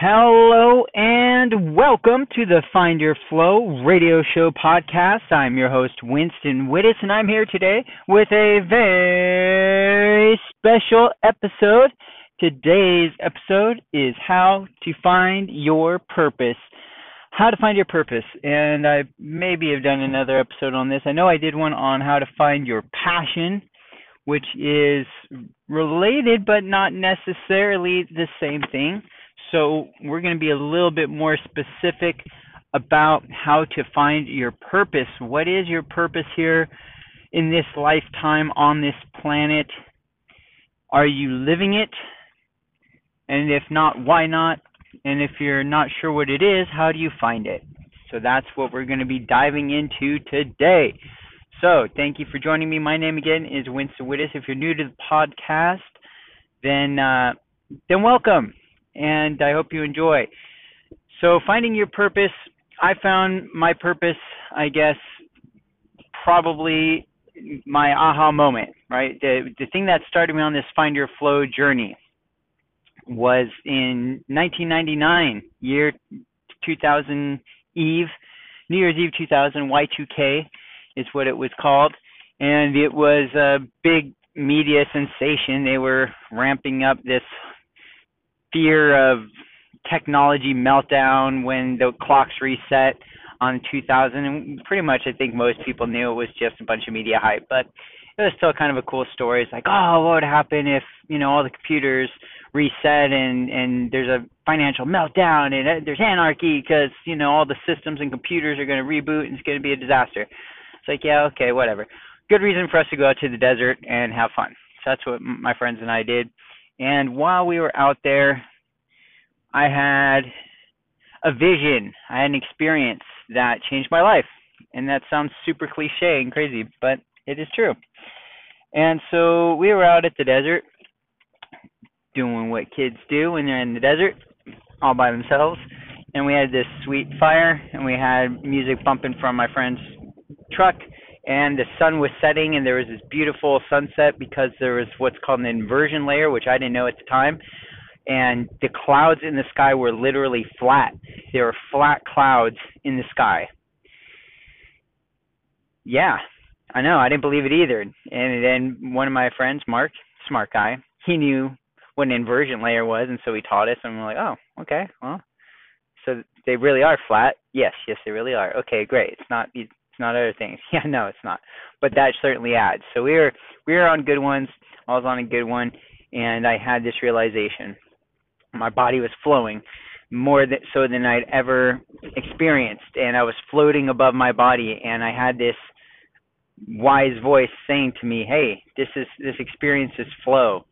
Hello and welcome to the Find Your Flow radio show podcast. I'm your host, Winston Wittes, and I'm here today with a very special episode. Today's episode is How to Find Your Purpose. How to Find Your Purpose. And I maybe have done another episode on this. I know I did one on how to find your passion, which is related but not necessarily the same thing. So we're going to be a little bit more specific about how to find your purpose. What is your purpose here in this lifetime on this planet? Are you living it? And if not, why not? And if you're not sure what it is, how do you find it? So that's what we're going to be diving into today. So thank you for joining me. My name again is Winston Wittes. If you're new to the podcast, then uh, then welcome and I hope you enjoy. So, finding your purpose, I found my purpose, I guess, probably my aha moment, right? The the thing that started me on this find your flow journey was in 1999, year 2000 Eve, New Year's Eve 2000, Y2K is what it was called, and it was a big media sensation. They were ramping up this fear of technology meltdown when the clocks reset on 2000 and pretty much I think most people knew it was just a bunch of media hype but it was still kind of a cool story. It's like oh what would happen if you know all the computers reset and and there's a financial meltdown and uh, there's anarchy because you know all the systems and computers are going to reboot and it's going to be a disaster. It's like yeah okay whatever. Good reason for us to go out to the desert and have fun. So that's what my friends and I did and while we were out there, I had a vision, I had an experience that changed my life. And that sounds super cliche and crazy, but it is true. And so we were out at the desert doing what kids do when they're in the desert all by themselves. And we had this sweet fire and we had music bumping from my friend's truck and the sun was setting and there was this beautiful sunset because there was what's called an inversion layer which i didn't know at the time. And the clouds in the sky were literally flat. There were flat clouds in the sky. Yeah i know. I didn't believe it either. And then one of my friends mark smart guy he knew what an inversion layer was and so he taught us and we're like oh okay well so they really are flat? Yes yes they really are. Okay great. It's not not other things. Yeah, no, it's not. But that certainly adds. So we were we were on good ones. I was on a good one, and I had this realization. My body was flowing more than, so than I'd ever experienced, and I was floating above my body, and I had this wise voice saying to me, "Hey, this is this experience is flow.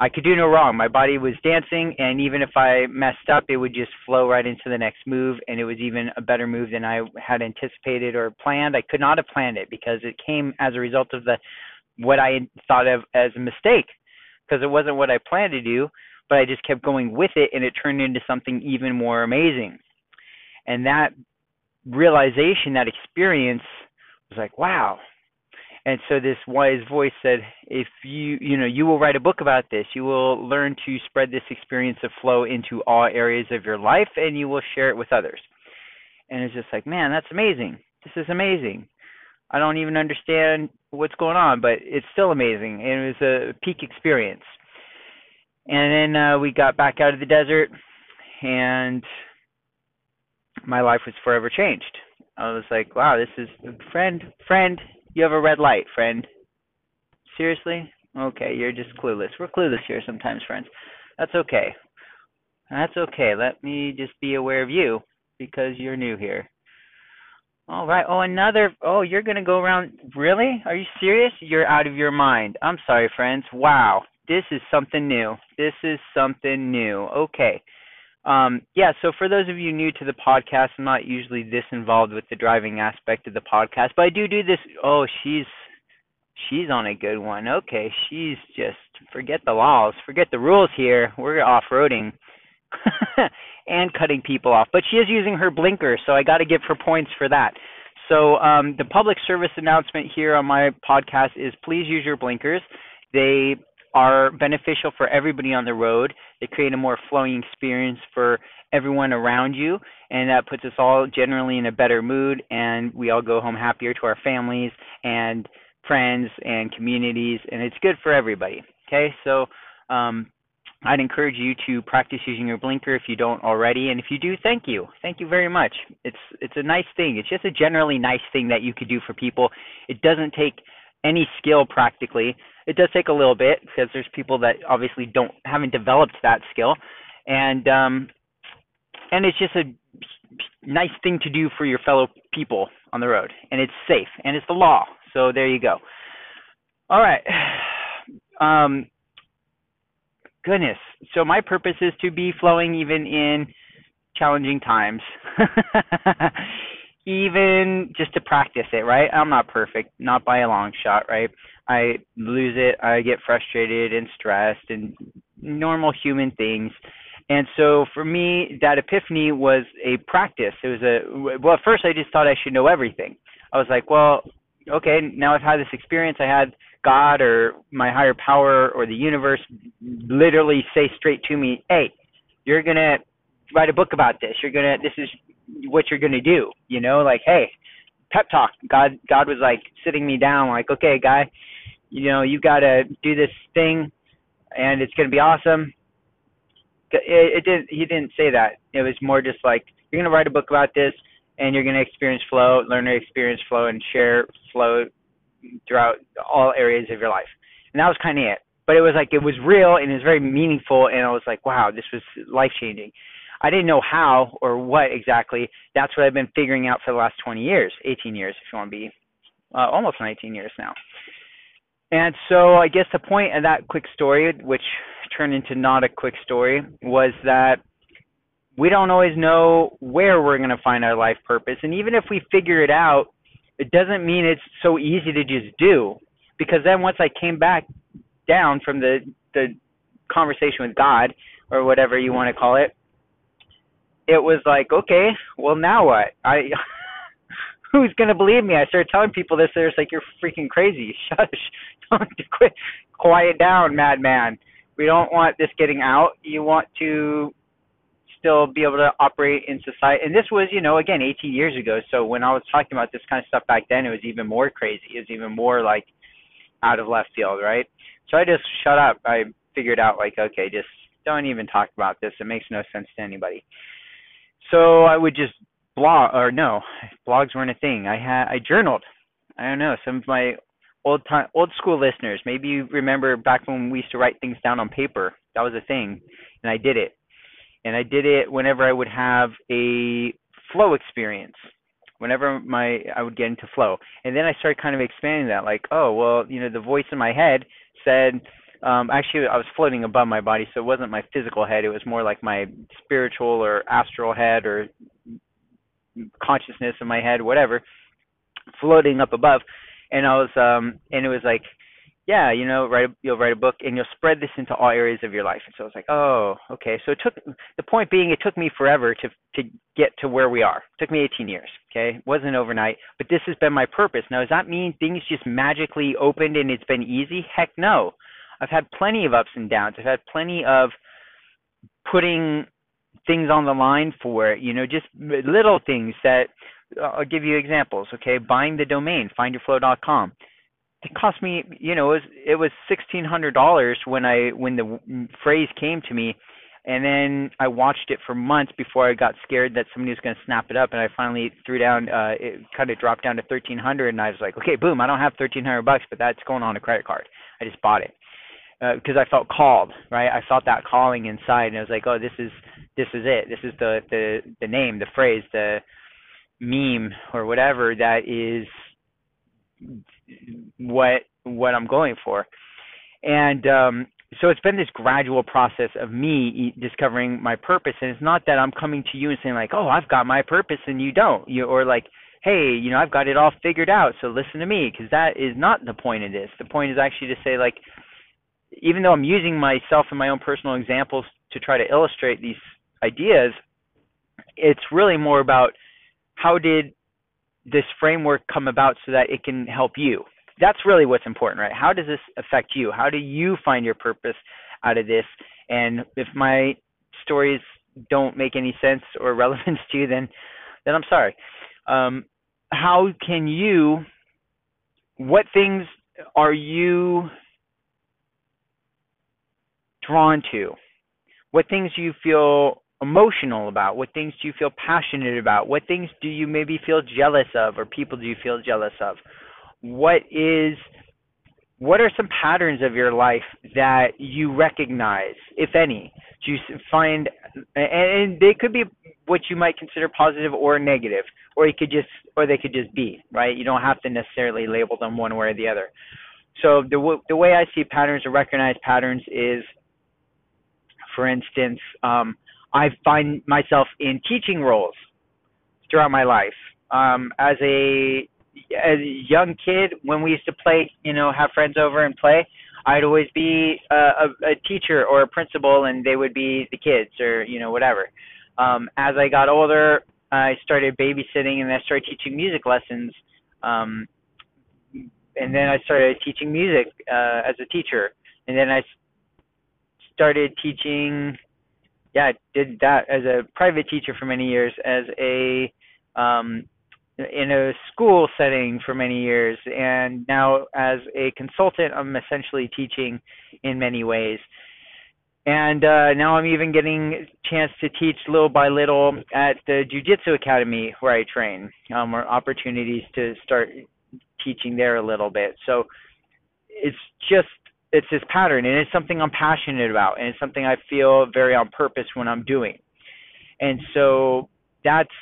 I could do no wrong. My body was dancing, and even if I messed up, it would just flow right into the next move, and it was even a better move than I had anticipated or planned. I could not have planned it because it came as a result of the what I thought of as a mistake, because it wasn't what I planned to do, but I just kept going with it, and it turned into something even more amazing. And that realization, that experience, was like, wow, and so this wise voice said, if you, you know, you will write a book about this, you will learn to spread this experience of flow into all areas of your life and you will share it with others. And it's just like, man, that's amazing. This is amazing. I don't even understand what's going on, but it's still amazing. And it was a peak experience. And then uh, we got back out of the desert, and my life was forever changed. I was like, wow, this is friend, friend, you have a red light, friend. Seriously? Okay, you're just clueless. We're clueless here sometimes, friends. That's okay. That's okay. Let me just be aware of you because you're new here. All right. Oh, another. Oh, you're going to go around. Really? Are you serious? You're out of your mind. I'm sorry, friends. Wow. This is something new. This is something new. Okay. Um, yeah, so for those of you new to the podcast, I'm not usually this involved with the driving aspect of the podcast, but I do do this. Oh, she's she's on a good one. Okay, she's just forget the laws, forget the rules here. We're off roading and cutting people off, but she is using her blinker, so I got to give her points for that. So um, the public service announcement here on my podcast is please use your blinkers. They are beneficial for everybody on the road. They create a more flowing experience for everyone around you, and that puts us all generally in a better mood, and we all go home happier to our families and friends and communities, and it's good for everybody. Okay, so um, I'd encourage you to practice using your blinker if you don't already, and if you do, thank you, thank you very much. It's it's a nice thing. It's just a generally nice thing that you could do for people. It doesn't take any skill practically. It does take a little bit because there's people that obviously don't haven't developed that skill, and um, and it's just a nice thing to do for your fellow people on the road, and it's safe and it's the law. So there you go. All right. Um, goodness. So my purpose is to be flowing even in challenging times. even just to practice it, right? I'm not perfect, not by a long shot, right? I lose it, I get frustrated and stressed and normal human things. And so for me, that epiphany was a practice. It was a well, at first I just thought I should know everything. I was like, well, okay, now I've had this experience. I had God or my higher power or the universe literally say straight to me, "Hey, you're going to write a book about this. You're going to this is what you're going to do." You know, like, "Hey, pep talk." God God was like sitting me down like, "Okay, guy, you know, you got to do this thing and it's going to be awesome." It, it didn't he didn't say that. It was more just like, "You're going to write a book about this." and you're going to experience flow, learn to experience flow, and share flow throughout all areas of your life. And that was kind of it. But it was like it was real and it was very meaningful, and I was like, wow, this was life changing. I didn't know how or what exactly. That's what I've been figuring out for the last 20 years, 18 years, if you want to be, uh, almost 19 years now. And so I guess the point of that quick story, which turned into not a quick story, was that we don't always know where we're going to find our life purpose. And even if we figure it out, it doesn't mean it's so easy to just do. Because then once I came back down from the the conversation with God or whatever you want to call it, it was like, okay, well now what? I who's gonna believe me? I started telling people this. They're like, you're freaking crazy. Shush, don't quit, quiet down, madman. We don't want this getting out. You want to still be able to operate in society. And this was, you know, again, 18 years ago. So when I was talking about this kind of stuff back then, it was even more crazy. It was even more like out of left field, right? So I just shut up. I figured out like, okay, just don't even talk about this. It makes no sense to anybody. So I would just blog, or no, blogs weren't a thing. I had I journaled. I don't know some of my old time old school listeners. Maybe you remember back when we used to write things down on paper. That was a thing, and I did it and I did it whenever I would have a flow experience. Whenever my I would get into flow, and then I started kind of expanding that, like, oh well, you know, the voice in my head said, um, actually, I was floating above my body, so it wasn't my physical head; it was more like my spiritual or astral head or consciousness in my head, whatever, floating up above. And I was, um, and it was like, yeah, you know, write a, you'll write a book and you'll spread this into all areas of your life. And so I was like, oh, okay. So it took the point being, it took me forever to to get to where we are. It took me 18 years. Okay, it wasn't overnight, but this has been my purpose. Now, does that mean things just magically opened and it's been easy? Heck no. I've had plenty of ups and downs. I've had plenty of putting things on the line for it. You know, just little things that. I'll give you examples. Okay, buying the domain findyourflow.com it cost me you know it was it was sixteen hundred dollars when i when the phrase came to me and then i watched it for months before i got scared that somebody was going to snap it up and i finally threw down uh it kind of dropped down to thirteen hundred and i was like okay boom i don't have thirteen hundred bucks but that's going on a credit card i just bought it because uh, i felt called right i felt that calling inside and i was like oh this is this is it this is the the the name the phrase the meme or whatever that is what what I'm going for. And um, so it's been this gradual process of me discovering my purpose. And it's not that I'm coming to you and saying like, "Oh, I've got my purpose and you don't," you or like, "Hey, you know, I've got it all figured out, so listen to me," because that is not the point of this. The point is actually to say like, even though I'm using myself and my own personal examples to try to illustrate these ideas, it's really more about how did this framework come about so that it can help you that's really what's important, right? How does this affect you? How do you find your purpose out of this? And if my stories don't make any sense or relevance to you, then then I'm sorry. Um, how can you? What things are you drawn to? What things do you feel emotional about? What things do you feel passionate about? What things do you maybe feel jealous of or people do you feel jealous of? What is what are some patterns of your life that you recognize, if any? Do you find and they could be what you might consider positive or negative, or you could just or they could just be, right? You don't have to necessarily label them one way or the other. So the the way I see patterns or recognize patterns is for instance, um, I find myself in teaching roles throughout my life. Um, as a as a young kid, when we used to play, you know, have friends over and play, I'd always be a, a, a teacher or a principal, and they would be the kids or you know whatever. Um, as I got older, I started babysitting, and I started teaching music lessons. Um, and then I started teaching music uh, as a teacher, and then I started teaching yeah, did that as a private teacher for many years, as a um, in a school setting for many years, and now as a consultant, I'm essentially teaching in many ways. And uh, now I'm even getting a chance to teach little by little at the Jiu Jitsu Academy where I train, um, or opportunities to start teaching there a little bit. So it's just it's this pattern and it's something I'm passionate about and it's something I feel very on purpose when I'm doing. And so that's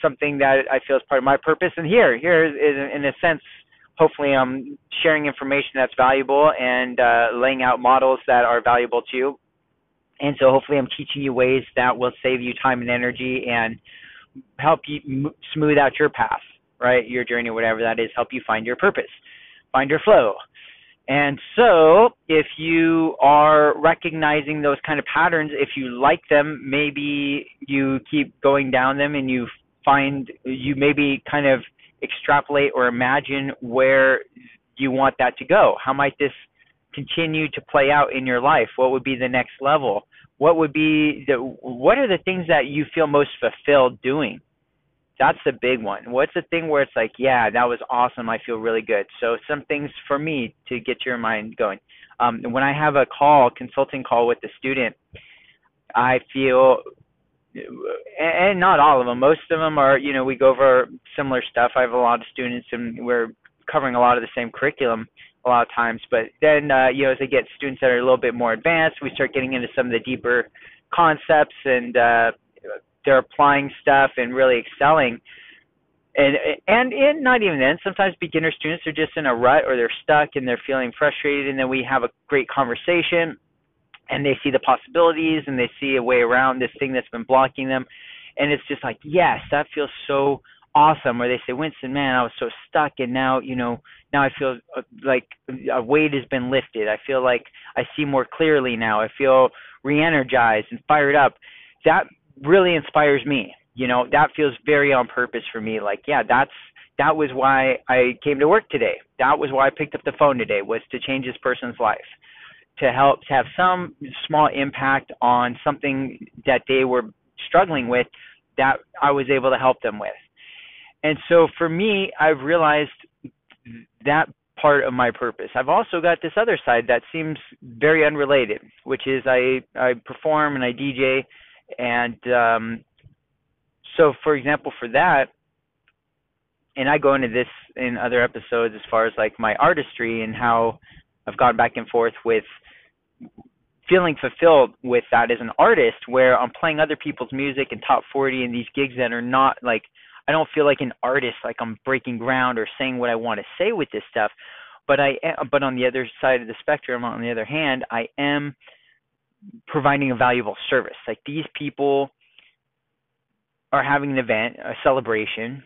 something that I feel is part of my purpose. And here, here is in a sense, hopefully I'm sharing information that's valuable and uh, laying out models that are valuable to you. And so hopefully I'm teaching you ways that will save you time and energy and help you m- smooth out your path, right? Your journey, whatever that is, help you find your purpose, find your flow, and so, if you are recognizing those kind of patterns, if you like them, maybe you keep going down them and you find you maybe kind of extrapolate or imagine where you want that to go. How might this continue to play out in your life? What would be the next level? What would be the what are the things that you feel most fulfilled doing? That's the big one. What's the thing where it's like, yeah, that was awesome. I feel really good. So some things for me to get your mind going. Um, when I have a call, consulting call with the student, I feel, and not all of them. Most of them are, you know, we go over similar stuff. I have a lot of students, and we're covering a lot of the same curriculum a lot of times. But then, uh, you know, as I get students that are a little bit more advanced, we start getting into some of the deeper concepts and uh, they're applying stuff and really excelling. And and in not even then sometimes beginner students are just in a rut or they're stuck and they're feeling frustrated and then we have a great conversation and they see the possibilities and they see a way around this thing that's been blocking them. And it's just like yes that feels so awesome where they say winston man i was so stuck and now you know now i feel uh, like a weight has been lifted. I feel like i see more clearly now. I feel re-energized and fired up. That really inspires me. You know, that feels very on purpose for me. Like, yeah, that's that was why I came to work today. That was why I picked up the phone today was to change this person's life, to help to have some small impact on something that they were struggling with that I was able to help them with. And so for me, I've realized that part of my purpose. I've also got this other side that seems very unrelated, which is I I perform and I DJ and um, so, for example, for that, and I go into this in other episodes as far as like my artistry and how I've gone back and forth with feeling fulfilled with that as an artist where I'm playing other people's music and top 40 and these gigs that are not like I don't feel like an artist like I'm breaking ground or saying what I want to say with this stuff. But I but on the other side of the spectrum on the other hand I am providing a valuable service. Like these people are having an event, a celebration,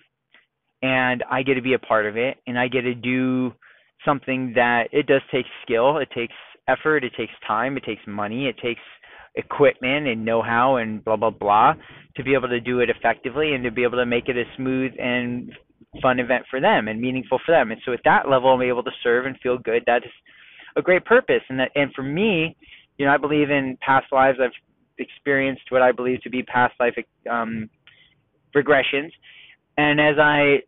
and I get to be a part of it, and I get to do something that it does take skill, it takes effort, it takes time, it takes money, it takes equipment and know-how and blah blah blah to be able to do it effectively and to be able to make it a smooth and fun event for them and meaningful for them. And so at that level, I'm able to serve and feel good. That is a great purpose. And that, and for me, you know, I believe in past lives. I've experienced what I believe to be past life um, regressions. And as I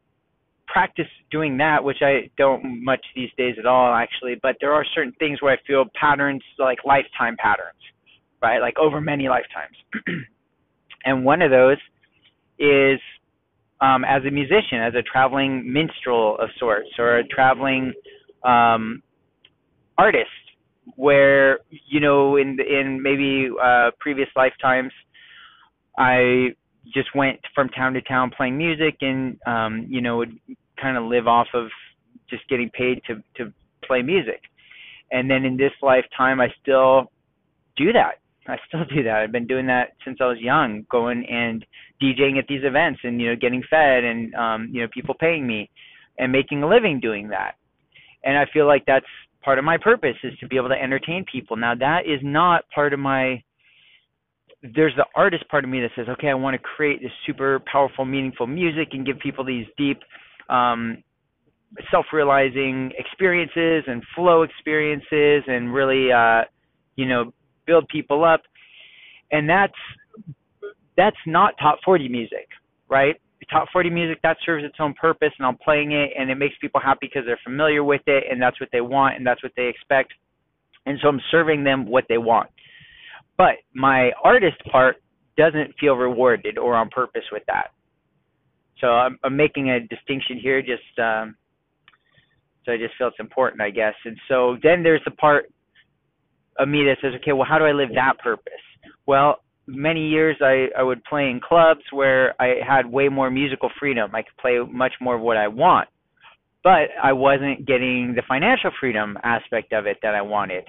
practice doing that, which I don't much these days at all, actually, but there are certain things where I feel patterns, like lifetime patterns, right? Like over many lifetimes. and one of those is um, as a musician, as a traveling minstrel of sorts, or a traveling um, artist, where you know, in in maybe uh, previous lifetimes, I just went from town to town playing music, and um, you know, would kind of live off of just getting paid to to play music. And then in this lifetime, I still do that. I still do that. I've been doing that since I was young, going and DJing at these events and you know getting fed and um you know people paying me and making a living doing that. And I feel like that's part of my purpose is to be able to entertain people. Now that is not part of my there's the artist part of me that says, okay, I want to create this super powerful, meaningful music and give people these deep um self-realizing experiences and flow experiences and really uh you know build people up and that's that's not top 40 music, right? Top 40 music that serves its own purpose, and I'm playing it, and it makes people happy because they're familiar with it, and that's what they want, and that's what they expect, and so I'm serving them what they want. But my artist part doesn't feel rewarded or on purpose with that. So I'm, I'm making a distinction here, just um, so I just feel it's important, I guess. And so then there's the part of me that says, okay, well, how do I live that purpose? Well, many years I, I would play in clubs where I had way more musical freedom. I could play much more of what I want. But I wasn't getting the financial freedom aspect of it that I wanted.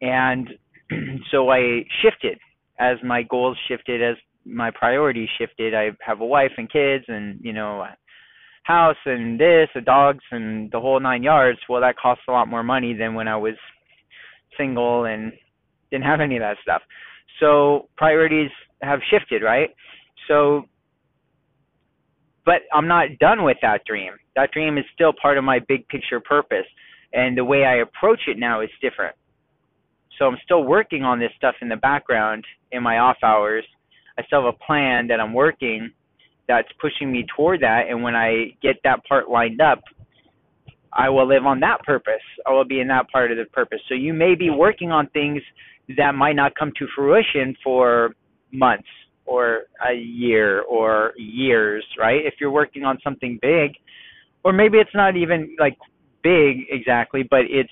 And so I shifted as my goals shifted, as my priorities shifted. I have a wife and kids and, you know, a house and this, the dogs and the whole nine yards. Well, that costs a lot more money than when I was single and didn't have any of that stuff. So priorities have shifted, right? So, but I'm not done with that dream. That dream is still part of my big picture purpose. And the way I approach it now is different. So I'm still working on this stuff in the background in my off hours. I still have a plan that I'm working that's pushing me toward that. And when I get that part lined up, I will live on that purpose. I will be in that part of the purpose. So you may be working on things that might not come to fruition for months or a year or years, right? If you're working on something big, or maybe it's not even like big exactly, but it's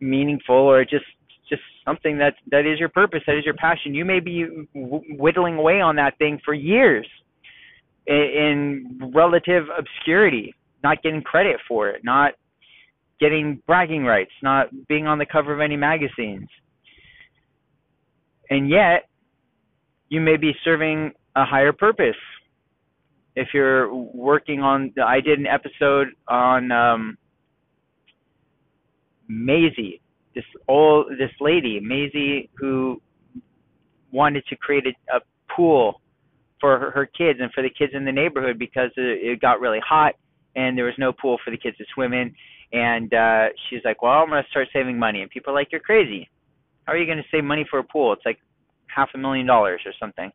meaningful or just just something that that is your purpose, that is your passion. You may be whittling away on that thing for years in, in relative obscurity, not getting credit for it, not getting bragging rights, not being on the cover of any magazines and yet you may be serving a higher purpose if you're working on i did an episode on um Maisie, this old this lady, Maisie, who wanted to create a, a pool for her, her kids and for the kids in the neighborhood because it, it got really hot and there was no pool for the kids to swim in. And uh she's like, "Well, I'm going to start saving money." And people are like, "You're crazy how are you going to save money for a pool? It's like half a million dollars or something.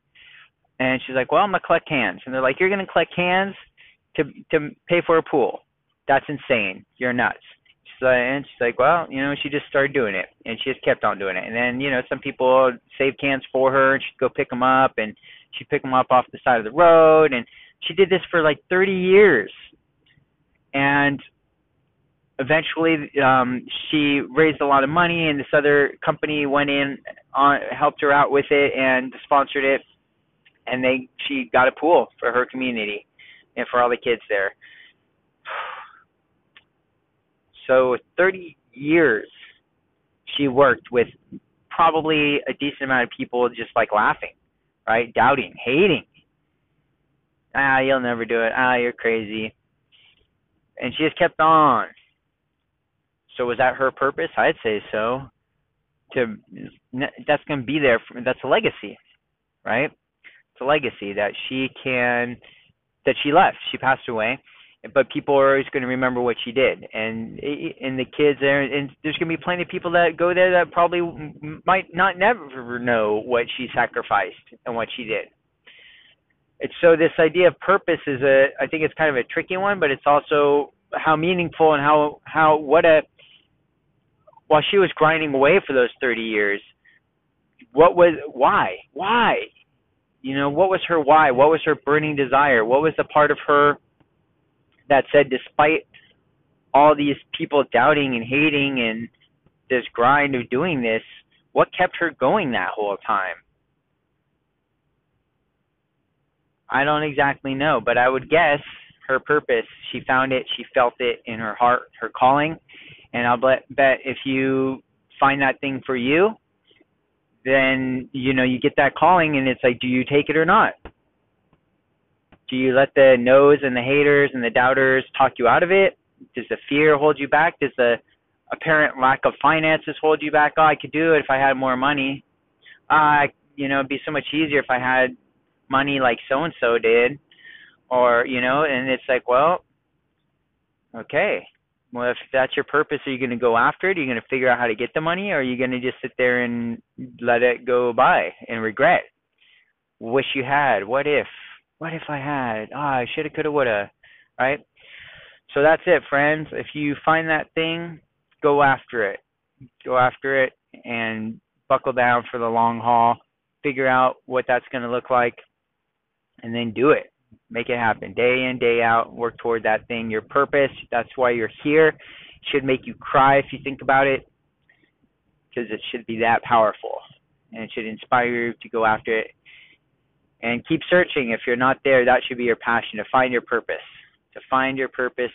And she's like, well, I'm going to collect cans. And they're like, you're going to collect cans to to pay for a pool? That's insane. You're nuts. So, and she's like, well, you know, she just started doing it, and she just kept on doing it. And then, you know, some people save cans for her, and she'd go pick them up, and she'd pick them up off the side of the road, and she did this for like 30 years. And eventually um she raised a lot of money and this other company went in on helped her out with it and sponsored it. And they she got a pool for her community and for all the kids there. So 30 years she worked with probably a decent amount of people just like laughing right? Doubting hating. Ah you'll never do it. Ah you're crazy. And she just kept on so was that her purpose? I'd say so. To that's going to be there. For, that's a legacy, right? It's a legacy that she can that she left. She passed away, but people are always going to remember what she did, and and the kids there, and there's going to be plenty of people that go there that probably might not never know what she sacrificed and what she did. It's so this idea of purpose is a I think it's kind of a tricky one, but it's also how meaningful and how how what a while she was grinding away for those 30 years, what was why? Why? You know what was her why? What was her burning desire? What was the part of her that said despite all these people doubting and hating and this grind of doing this what kept her going that whole time? I don't exactly know but i would guess her purpose she found it she felt it in her heart her calling and i'll bet, if you find that thing for you then you know you get that calling and it's like do you take it or not? Do you let the no's and the haters and the doubters talk you out of it? Does the fear hold you back? Does the apparent lack of finances hold you back? Oh i could do it if i had more money. Uh you know it'd be so much easier if i had money like so and so did. Or you know and it's like well okay well, if that's your purpose, are you going to go after it? Are you going to figure out how to get the money, or are you going to just sit there and let it go by and regret? Wish you had. What if? What if I had? Ah, oh, I shoulda, coulda, woulda. Right. So that's it, friends. If you find that thing, go after it. Go after it and buckle down for the long haul. Figure out what that's going to look like, and then do it make it happen. Day in day out work toward that thing. Your purpose that's why you're here. Should make you cry if you think about it because it should be that powerful. And it should inspire you to go after it. And keep searching. If you're not there that should be your passion to find your purpose. To find your purpose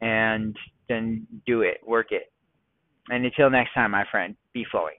and then do it work it. And until next time my friend be flowing